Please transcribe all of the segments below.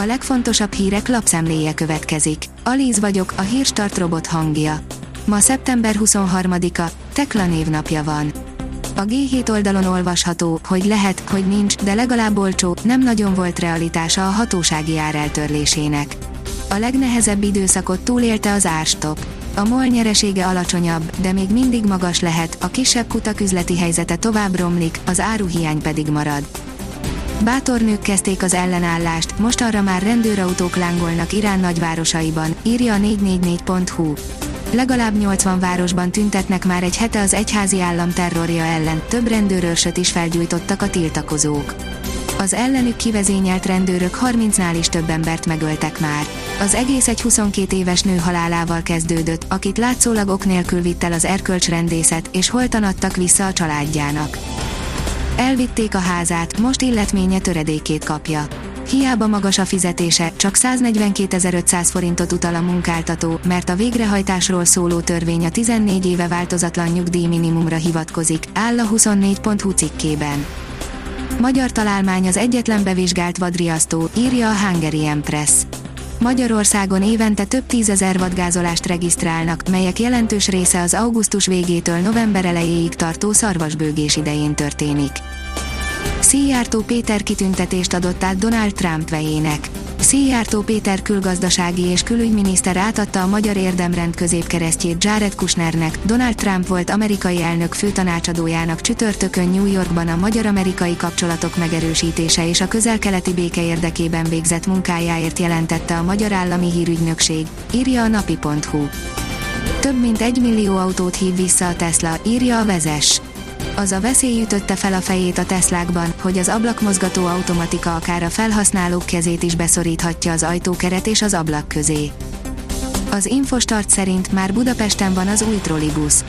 A legfontosabb hírek lapszemléje következik. Alíz vagyok, a hírstart robot hangja. Ma szeptember 23-a, Tekla névnapja van. A G7 oldalon olvasható, hogy lehet, hogy nincs, de legalább olcsó, nem nagyon volt realitása a hatósági ár eltörlésének. A legnehezebb időszakot túlélte az árstop. A MOL nyeresége alacsonyabb, de még mindig magas lehet, a kisebb kutak üzleti helyzete tovább romlik, az áruhiány pedig marad. Bátor nők kezdték az ellenállást, most arra már rendőrautók lángolnak Irán nagyvárosaiban, írja a 444.hu. Legalább 80 városban tüntetnek már egy hete az egyházi állam terrorja ellen, több rendőrőrsöt is felgyújtottak a tiltakozók. Az ellenük kivezényelt rendőrök 30-nál is több embert megöltek már. Az egész egy 22 éves nő halálával kezdődött, akit látszólag ok nélkül vitt el az erkölcsrendészet, és holtan adtak vissza a családjának. Elvitték a házát, most illetménye töredékét kapja. Hiába magas a fizetése, csak 142.500 forintot utal a munkáltató, mert a végrehajtásról szóló törvény a 14 éve változatlan nyugdíj minimumra hivatkozik, áll a 24.hu cikkében. Magyar találmány az egyetlen bevizsgált vadriasztó, írja a Hungary Press. Magyarországon évente több tízezer vadgázolást regisztrálnak, melyek jelentős része az augusztus végétől november elejéig tartó szarvasbőgés idején történik. Szijjártó Péter kitüntetést adott át Donald Trump vejének. Szijjártó Péter külgazdasági és külügyminiszter átadta a magyar érdemrend középkeresztjét Jared Kushnernek, Donald Trump volt amerikai elnök főtanácsadójának csütörtökön New Yorkban a magyar-amerikai kapcsolatok megerősítése és a közel-keleti béke érdekében végzett munkájáért jelentette a Magyar Állami Hírügynökség, írja a napi.hu. Több mint egy millió autót hív vissza a Tesla, írja a vezes az a veszély ütötte fel a fejét a Teslákban, hogy az ablakmozgató automatika akár a felhasználók kezét is beszoríthatja az ajtókeret és az ablak közé. Az Infostart szerint már Budapesten van az új trollibusz.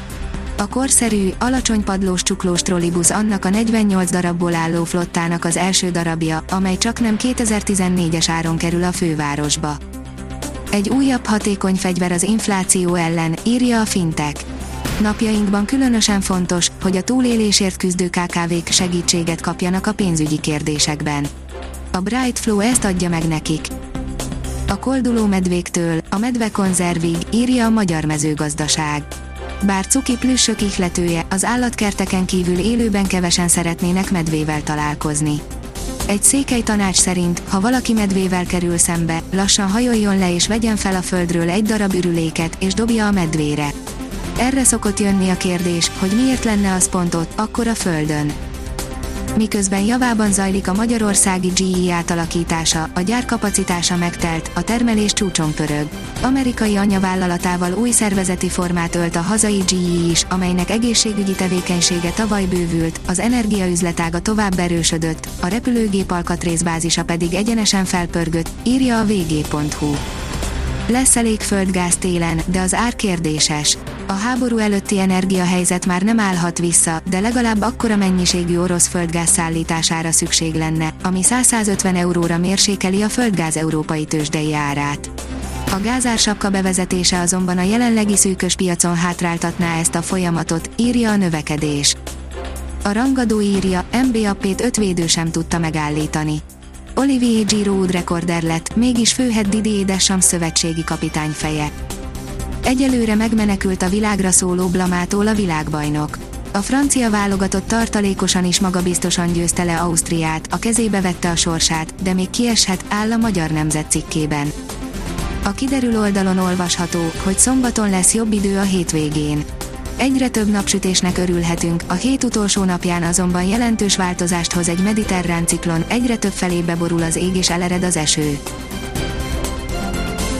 A korszerű, alacsony padlós csuklós trollibusz annak a 48 darabból álló flottának az első darabja, amely csak nem 2014-es áron kerül a fővárosba. Egy újabb hatékony fegyver az infláció ellen, írja a Fintech. Napjainkban különösen fontos, hogy a túlélésért küzdő KKV-k segítséget kapjanak a pénzügyi kérdésekben. A Bright Flow ezt adja meg nekik. A kolduló medvéktől, a medvekonzervig, írja a Magyar Mezőgazdaság. Bár cuki plüssök ihletője, az állatkerteken kívül élőben kevesen szeretnének medvével találkozni. Egy székely tanács szerint, ha valaki medvével kerül szembe, lassan hajoljon le és vegyen fel a földről egy darab ürüléket, és dobja a medvére. Erre szokott jönni a kérdés, hogy miért lenne az pont ott, akkor a Földön. Miközben javában zajlik a magyarországi GE átalakítása, a gyár kapacitása megtelt, a termelés csúcson pörög. Amerikai anyavállalatával új szervezeti formát ölt a hazai GE is, amelynek egészségügyi tevékenysége tavaly bővült, az energiaüzletága tovább erősödött, a repülőgép alkatrészbázisa pedig egyenesen felpörgött, írja a vg.hu. Lesz elég földgáz télen, de az ár kérdéses. A háború előtti energiahelyzet már nem állhat vissza, de legalább akkora mennyiségű orosz földgáz szállítására szükség lenne, ami 150 euróra mérsékeli a földgáz európai tőzsdei árát. A gázársapka bevezetése azonban a jelenlegi szűkös piacon hátráltatná ezt a folyamatot, írja a növekedés. A rangadó írja, MBAP-t öt védő sem tudta megállítani. Olivier Giroud rekorder lett, mégis főhet Didier Deschamps szövetségi kapitány feje. Egyelőre megmenekült a világra szóló blamától a világbajnok. A francia válogatott tartalékosan is magabiztosan győzte le Ausztriát, a kezébe vette a sorsát, de még kieshet, áll a magyar nemzet cikkében. A kiderül oldalon olvasható, hogy szombaton lesz jobb idő a hétvégén. Egyre több napsütésnek örülhetünk, a hét utolsó napján azonban jelentős változást hoz egy mediterrán ciklon, egyre több felé beborul az ég és elered az eső.